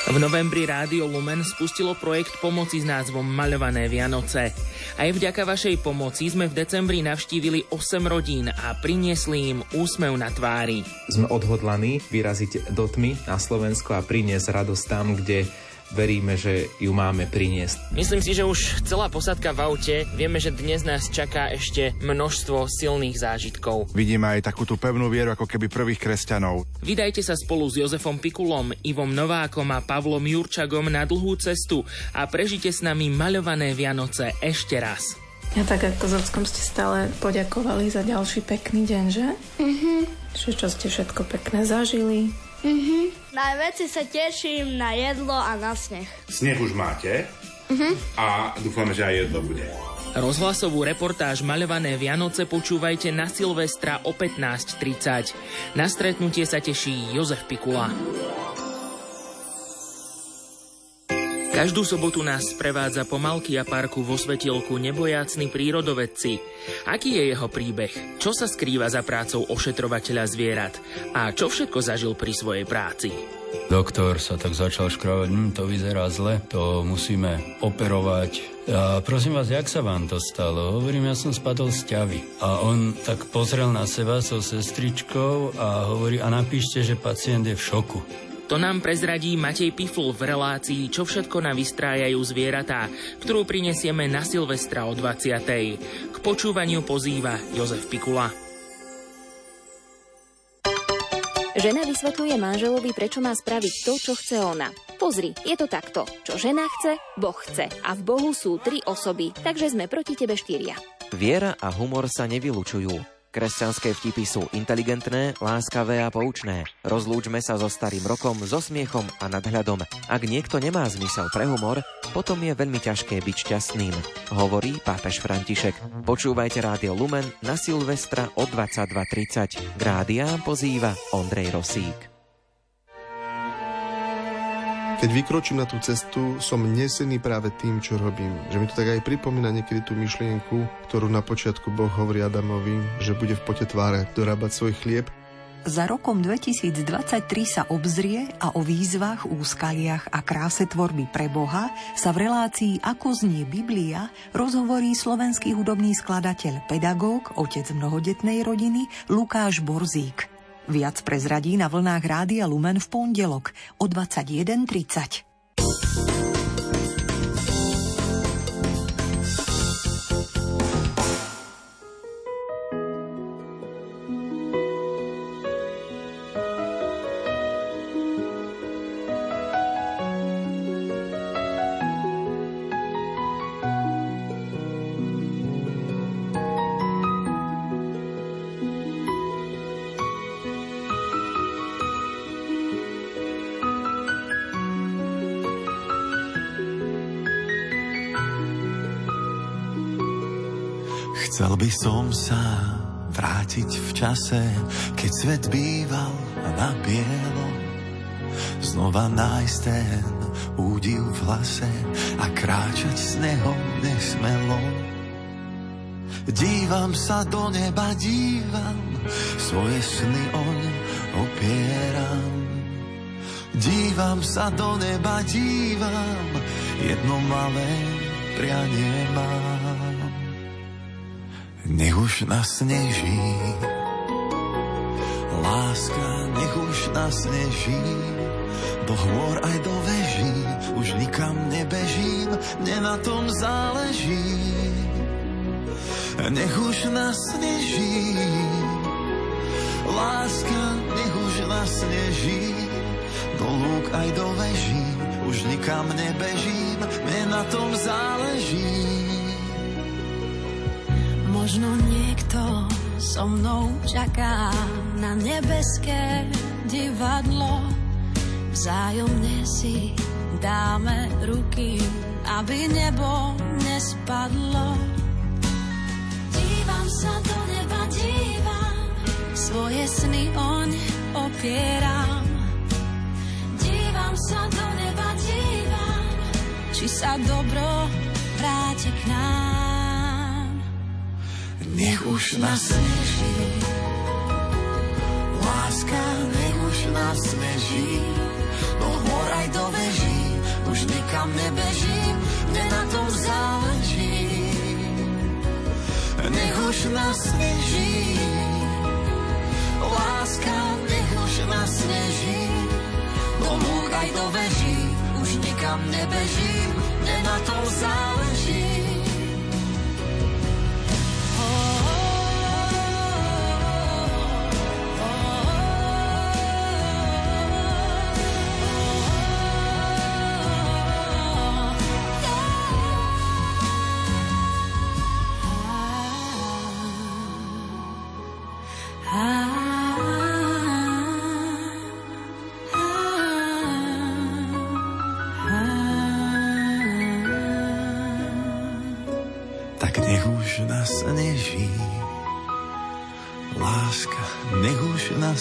V novembri Rádio Lumen spustilo projekt pomoci s názvom Maľované Vianoce. Aj vďaka vašej pomoci sme v decembri navštívili 8 rodín a priniesli im úsmev na tvári. Sme odhodlaní vyraziť do tmy na Slovensko a priniesť radosť tam, kde veríme, že ju máme priniesť. Myslím si, že už celá posadka v aute, vieme, že dnes nás čaká ešte množstvo silných zážitkov. Vidíme aj takú tú pevnú vieru, ako keby prvých kresťanov. Vydajte sa spolu s Jozefom Pikulom, Ivom Novákom a Pavlom Jurčagom na dlhú cestu a prežite s nami maľované Vianoce ešte raz. A tak ako s ste stále poďakovali za ďalší pekný deň, že? Mhm. Že čo ste všetko pekné zažili. Mhm. Najväčšie sa teším na jedlo a na sneh. Sneh už máte Mhm. a dúfame, že aj jedlo bude. Rozhlasovú reportáž Maľované Vianoce počúvajte na Silvestra o 15.30. Na stretnutie sa teší Jozef Pikula. Každú sobotu nás sprevádza po a parku vo svetielku nebojácni prírodovedci. Aký je jeho príbeh? Čo sa skrýva za prácou ošetrovateľa zvierat? A čo všetko zažil pri svojej práci? Doktor sa tak začal škravať, hm, to vyzerá zle, to musíme operovať. A prosím vás, jak sa vám to stalo? Hovorím, ja som spadol z ťavy. A on tak pozrel na seba so sestričkou a hovorí, a napíšte, že pacient je v šoku. To nám prezradí Matej Pifl v relácii Čo všetko nám vystrájajú zvieratá, ktorú prinesieme na Silvestra o 20. K počúvaniu pozýva Jozef Pikula. Žena vysvetľuje manželovi, prečo má spraviť to, čo chce ona. Pozri, je to takto. Čo žena chce, Boh chce. A v Bohu sú tri osoby, takže sme proti tebe štyria. Viera a humor sa nevylučujú. Kresťanské vtipy sú inteligentné, láskavé a poučné. Rozlúčme sa so starým rokom, so smiechom a nadhľadom. Ak niekto nemá zmysel pre humor, potom je veľmi ťažké byť šťastným, hovorí pápež František. Počúvajte Rádio Lumen na Silvestra o 22.30. K rádiám pozýva Ondrej Rosík. Keď vykročím na tú cestu, som nesený práve tým, čo robím. Že mi to tak aj pripomína niekedy tú myšlienku, ktorú na počiatku Boh hovorí Adamovi, že bude v pote tváre dorábať svoj chlieb. Za rokom 2023 sa obzrie a o výzvach, úskaliach a kráse tvorby pre Boha sa v relácii Ako znie Biblia rozhovorí slovenský hudobný skladateľ, pedagóg, otec mnohodetnej rodiny Lukáš Borzík. Viac prezradí na vlnách Rádia Lumen v pondelok o 21.30. vrátiť v čase, keď svet býval na bielo. Znova nájsť ten údiv v hlase a kráčať s neho nesmelo. Dívam sa do neba, dívam, svoje sny oň opieram. Dívam sa do neba, dívam, jedno malé prianie mám. Nech už nasneží, láska, nech už nasneží, do hôr aj do veží, už nikam nebežím, mne na tom záleží. Nech už nasneží, láska, nech už nasneží, do lúk aj do veží, už nikam nebežím, mne na tom záleží. Možno niekto so mnou čaká na nebeské divadlo. Vzájomne si dáme ruky, aby nebo nespadlo. Dívam sa do neba, dívam, svoje sny oň opieram. Dívam sa do neba, dívam, či sa dobro vráti k nám. Nech už nasneží, láska, nech už nasneží, do hôr aj do veží, už nikam nebežím, mne na tom záleží. Nech už nasneží, láska, nech už nasneží, do lúk aj do veží, už nikam nebežím, mne na tom záleží.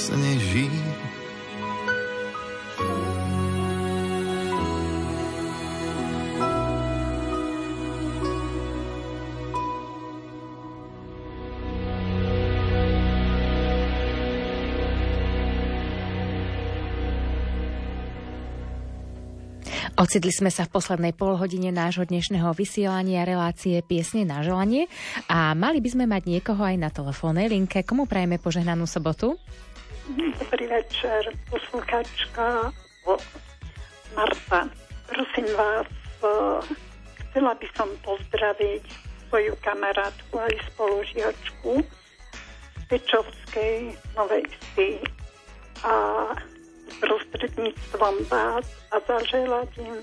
Už nasneží. Ocitli sme sa v poslednej polhodine nášho dnešného vysielania relácie Piesne na želanie a mali by sme mať niekoho aj na telefónnej linke. Komu prajeme požehnanú sobotu? Dobrý večer, posluchačka Marta. Prosím vás, chcela by som pozdraviť svoju kamarátku aj spolužiačku Pečovskej Novej Vsi a prostredníctvom vás a zaželať im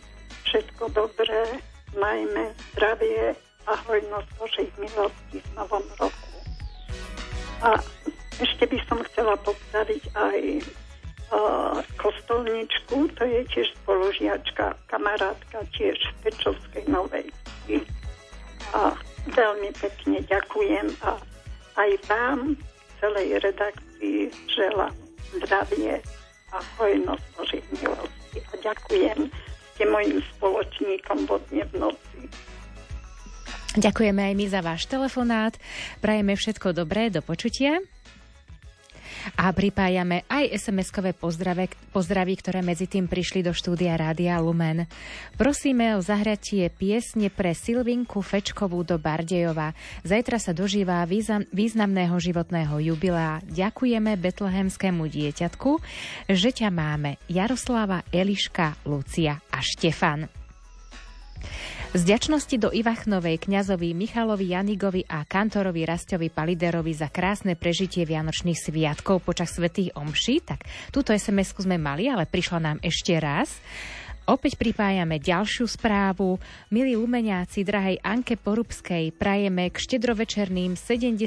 všetko dobré, najmä zdravie a hojnosť Božích milostí v novom roku. A ešte by som chcela pozdraviť aj uh, kostolničku, to je tiež spolužiačka, kamarátka tiež z Pečovskej Novej. A veľmi pekne ďakujem a aj vám, celej redakcii, želám zdravie a hojnosť Božích milostí. A ďakujem, ste mojim spoločníkom vodne v noci. Ďakujeme aj my za váš telefonát. Prajeme všetko dobré, do počutia. A pripájame aj SMS-kové pozdrave, pozdravy, ktoré medzi tým prišli do štúdia Rádia Lumen. Prosíme o zahratie piesne pre Silvinku Fečkovú do Bardejova. Zajtra sa dožíva významného životného jubilea. Ďakujeme betlehemskému dieťatku, že ťa máme Jaroslava, Eliška, Lucia a Štefan. Z ďačnosti do Ivachnovej, kňazovi Michalovi Janigovi a kantorovi Rastovi Paliderovi za krásne prežitie Vianočných sviatkov počas svätých omší, tak túto sms sme mali, ale prišla nám ešte raz. Opäť pripájame ďalšiu správu. Milí lumeniaci, drahej Anke Porubskej, prajeme k štedrovečerným 70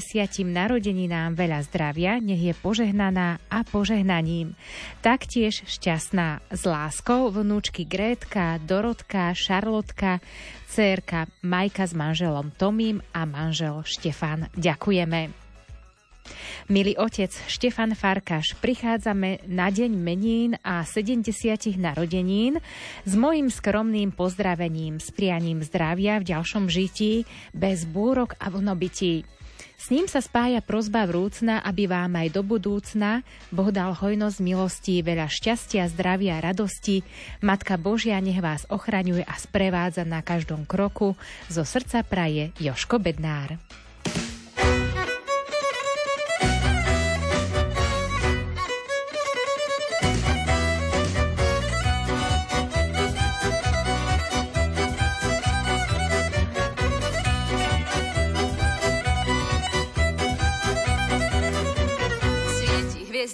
narodeninám veľa zdravia, nech je požehnaná a požehnaním. Taktiež šťastná s láskou vnúčky Grétka, Dorotka, Šarlotka, dcérka Majka s manželom Tomím a manžel Štefan. Ďakujeme. Milý otec Štefan Farkaš, prichádzame na deň menín a 70 narodenín s mojim skromným pozdravením, s prianím zdravia v ďalšom žití, bez búrok a vlnobytí. S ním sa spája prozba vrúcna, aby vám aj do budúcna Boh dal hojnosť milostí, veľa šťastia, zdravia radosti. Matka Božia nech vás ochraňuje a sprevádza na každom kroku. Zo srdca praje Joško Bednár.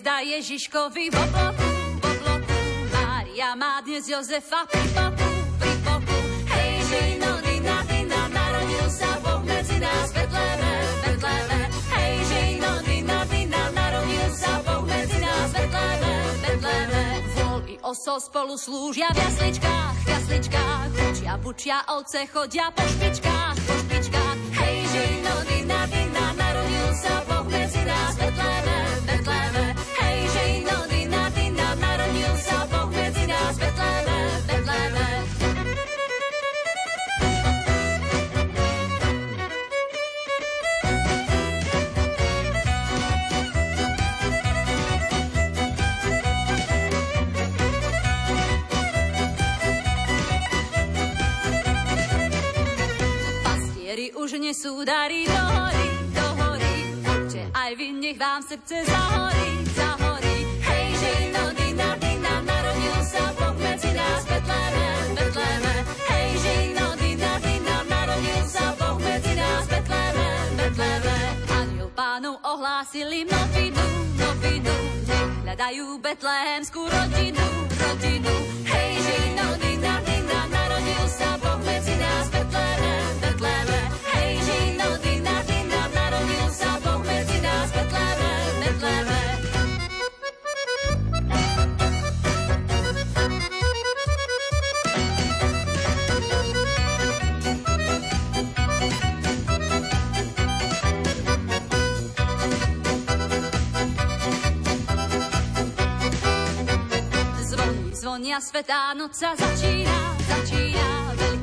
Hviezda Ježiškovi v obloku, v obloku. Mária má dnes Jozefa pri boku, pri boku. Hej, žino, dina, dina, narodil sa Boh medzi nás, Betleme, Betleme. Hej, žino, dina, dina, narodil sa Boh medzi nás, Betleme, Betleme. Vol i osol spolu slúžia v jasličkách, v jasličkách. Bučia, bučia, ovce chodia po špičkách, po špičkách. Hej, žino, dina, dina, narodil sa Boh medzi nás, Betleme, Betleme. Hej, žino, už nesú dary do hory, do hory. Poďte aj vy, nech vám srdce zahorí, zahorí. Hej, žino, dina, dina, narodil sa Boh medzi nás, Betleme, Betleme. Hej, žino, dina, dina, narodil sa Boh medzi nás, Betleme, Betleme. Aniel pánov ohlásili novinu, novinu. Nech hľadajú betlehemskú rodinu, rodinu. Hej, žino, dina, dina, sa Boh medzi nás, Betleme, Betleme. Hej, žino, dina, dina, narodil sa Boh medzi nás, Betleme, Betleme. Zvonia svetá noc sa začína, začína.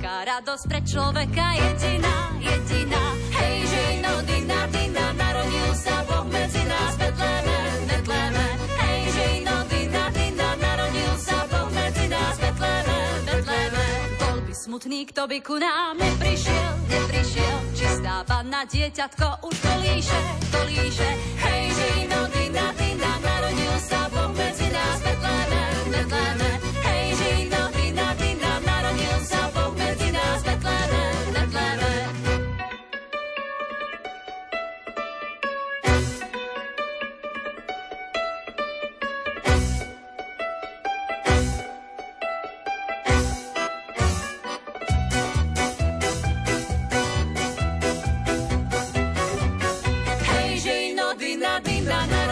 Veľká radosť pre človeka jediná, jediná. Hej, žino, dina, dina, narodil sa Boh medzi nás, Betleme, Betleme. Hej, žino, dina, dina, narodil sa Boh medzi nás, Betleme, Betleme. Bol by smutný, kto by ku nám neprišiel, neprišiel. Čistá panna, dieťatko už kolíše, kolíše. Hej, žino, dina, dina, narodil sa Boh medzi nás, Betleme, Betleme.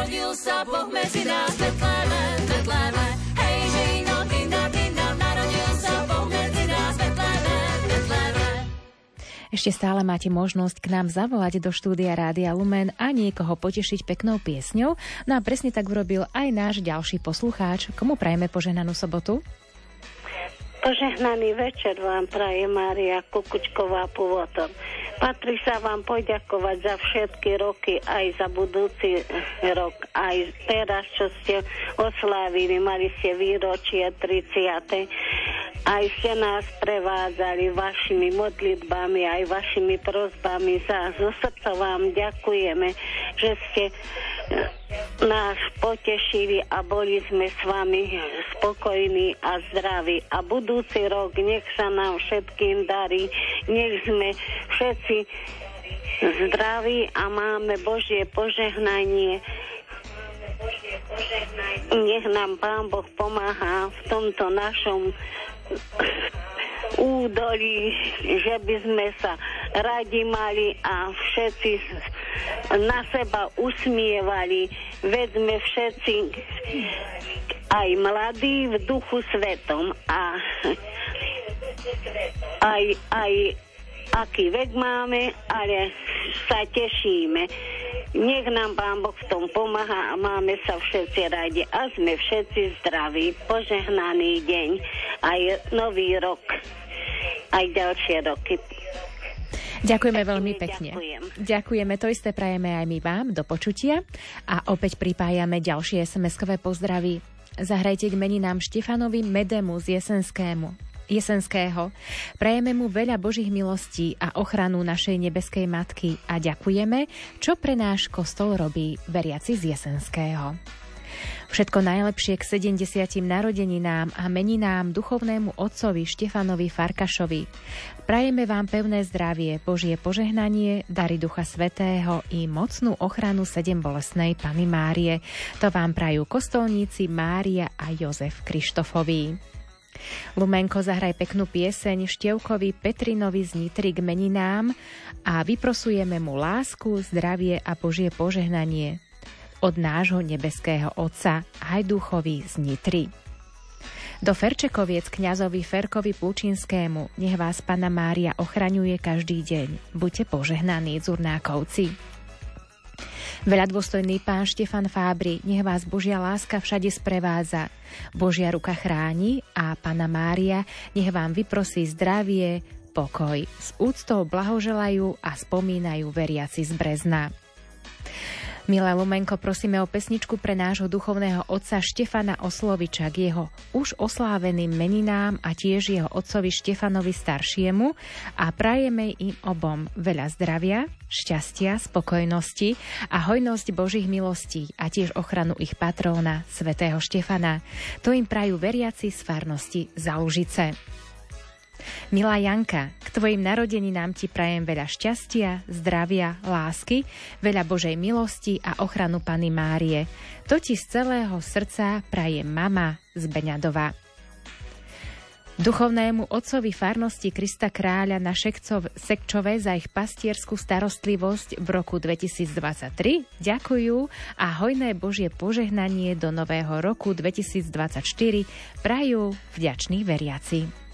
Narodil sa Boh medzi nás, Betleme, Betleme. Hej, žino, dina, dina, narodil sa Boh medzi nás, Betleme, Betleme. Ešte stále máte možnosť k nám zavolať do štúdia Rádia Lumen a niekoho potešiť peknou piesňou. No a presne tak urobil aj náš ďalší poslucháč. Komu prajeme poženanú sobotu? Požehnaný večer vám praje Mária Kukučková pôvodom. Patrí sa vám poďakovať za všetky roky, aj za budúci rok, aj teraz, čo ste oslávili, mali ste výročie 30. Aj ste nás prevádzali vašimi modlitbami, aj vašimi prozbami. Za, zo srdca vám ďakujeme, že ste nás potešili a boli sme s vami spokojní a zdraví. A budúci rok nech sa nám všetkým darí, nech sme všetci zdraví a máme Božie požehnanie. Nech nám Pán Boh pomáha v tomto našom údolí, že by sme sa radi mali a všetci na seba usmievali. Veď všetci aj mladí v duchu svetom a aj, aj aký vek máme, ale sa tešíme. Nech nám Pán Boh v tom pomáha a máme sa všetci radi a sme všetci zdraví. Požehnaný deň aj nový rok, aj ďalšie roky. Ďakujeme veľmi pekne. ďakujem. Ďakujeme, to isté prajeme aj my vám, do počutia. A opäť pripájame ďalšie SMS-kové pozdravy. Zahrajte k meninám Štefanovi Medemu z Jesenskému. Jesenského. Prajeme mu veľa Božích milostí a ochranu našej nebeskej matky a ďakujeme, čo pre náš kostol robí veriaci z Jesenského. Všetko najlepšie k 70. narodeninám a meninám duchovnému otcovi Štefanovi Farkašovi. Prajeme vám pevné zdravie, Božie požehnanie, dary Ducha Svetého i mocnú ochranu sedem bolesnej Pany Márie. To vám prajú kostolníci Mária a Jozef Krištofovi. Lumenko zahraj peknú pieseň Števkovi Petrinovi z Nitry k meninám a vyprosujeme mu lásku, zdravie a Božie požehnanie od nášho nebeského Otca Hajduchovi z Nitry. Do Ferčekoviec kňazovi Ferkovi Plučinskému nech vás Pana Mária ochraňuje každý deň. Buďte požehnaní, Zurnákovci. Veľa dôstojný pán Štefan Fábri, nech vás Božia láska všade sprevádza. Božia ruka chráni a Pana Mária nech vám vyprosí zdravie, pokoj. S úctou blahoželajú a spomínajú veriaci z Brezna. Milé Lumenko, prosíme o pesničku pre nášho duchovného otca Štefana Osloviča k jeho už osláveným meninám a tiež jeho otcovi Štefanovi staršiemu a prajeme im obom veľa zdravia, šťastia, spokojnosti a hojnosť Božích milostí a tiež ochranu ich patróna, svätého Štefana. To im prajú veriaci z farnosti Zalužice. Milá Janka, k tvojim narodeninám ti prajem veľa šťastia, zdravia, lásky, veľa Božej milosti a ochranu Pany Márie. To ti z celého srdca praje mama z Beňadova. Duchovnému otcovi farnosti Krista Kráľa na Šekcov, Sekčové za ich pastierskú starostlivosť v roku 2023 ďakujú a hojné Božie požehnanie do nového roku 2024 prajú vďační veriaci.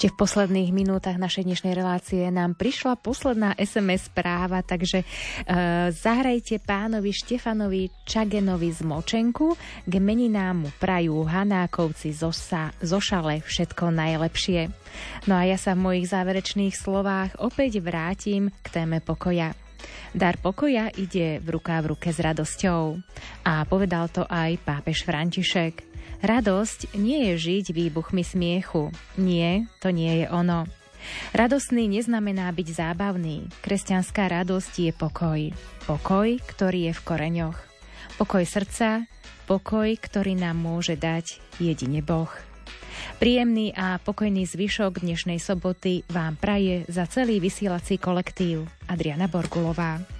Ešte v posledných minútach našej dnešnej relácie nám prišla posledná SMS správa, takže e, zahrajte pánovi Štefanovi Čagenovi z Močenku, k meninám mu prajú Hanákovci zo, Sa, zo Šale všetko najlepšie. No a ja sa v mojich záverečných slovách opäť vrátim k téme pokoja. Dar pokoja ide v ruka v ruke s radosťou. A povedal to aj pápež František. Radosť nie je žiť výbuchmi smiechu. Nie, to nie je ono. Radostný neznamená byť zábavný. Kresťanská radosť je pokoj. Pokoj, ktorý je v koreňoch. Pokoj srdca, pokoj, ktorý nám môže dať jedine Boh. Príjemný a pokojný zvyšok dnešnej soboty vám praje za celý vysielací kolektív Adriana Borgulová.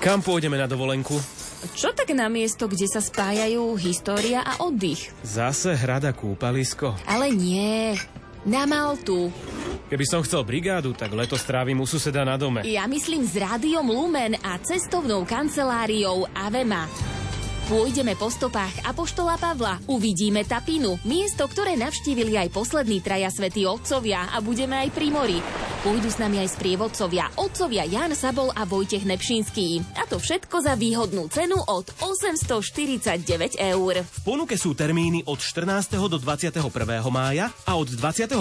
Kam pôjdeme na dovolenku? Čo tak na miesto, kde sa spájajú história a oddych? Zase hrada kúpalisko. Ale nie, na Maltu. Keby som chcel brigádu, tak leto strávim u suseda na dome. Ja myslím s rádiom Lumen a cestovnou kanceláriou Avema. Pôjdeme po stopách Apoštola Pavla, uvidíme Tapinu, miesto, ktoré navštívili aj poslední traja svätí otcovia a budeme aj pri mori. Pôjdu s nami aj sprievodcovia, otcovia Jan Sabol a Vojtech Nepšinský. A to všetko za výhodnú cenu od 849 eur. V ponuke sú termíny od 14. do 21. mája a od 21.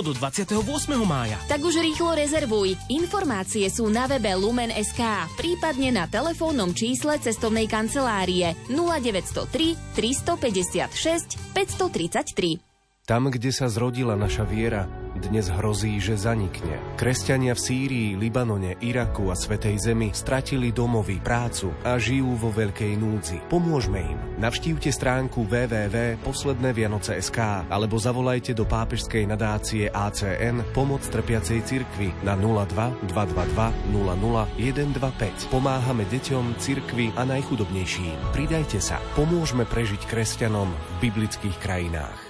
do 28. mája. Tak už rýchlo rezervuj. Informácie sú na webe Lumen.sk, prípadne na telefónnom čísle cestovnej kancelárie 0903 356 533. Tam, kde sa zrodila naša viera, dnes hrozí, že zanikne. Kresťania v Sýrii, Libanone, Iraku a Svetej Zemi stratili domovy, prácu a žijú vo veľkej núdzi. Pomôžme im. Navštívte stránku www.poslednévianoce.sk alebo zavolajte do pápežskej nadácie ACN Pomoc trpiacej cirkvi na 02 222 00 125. Pomáhame deťom, cirkvi a najchudobnejším. Pridajte sa. Pomôžme prežiť kresťanom v biblických krajinách.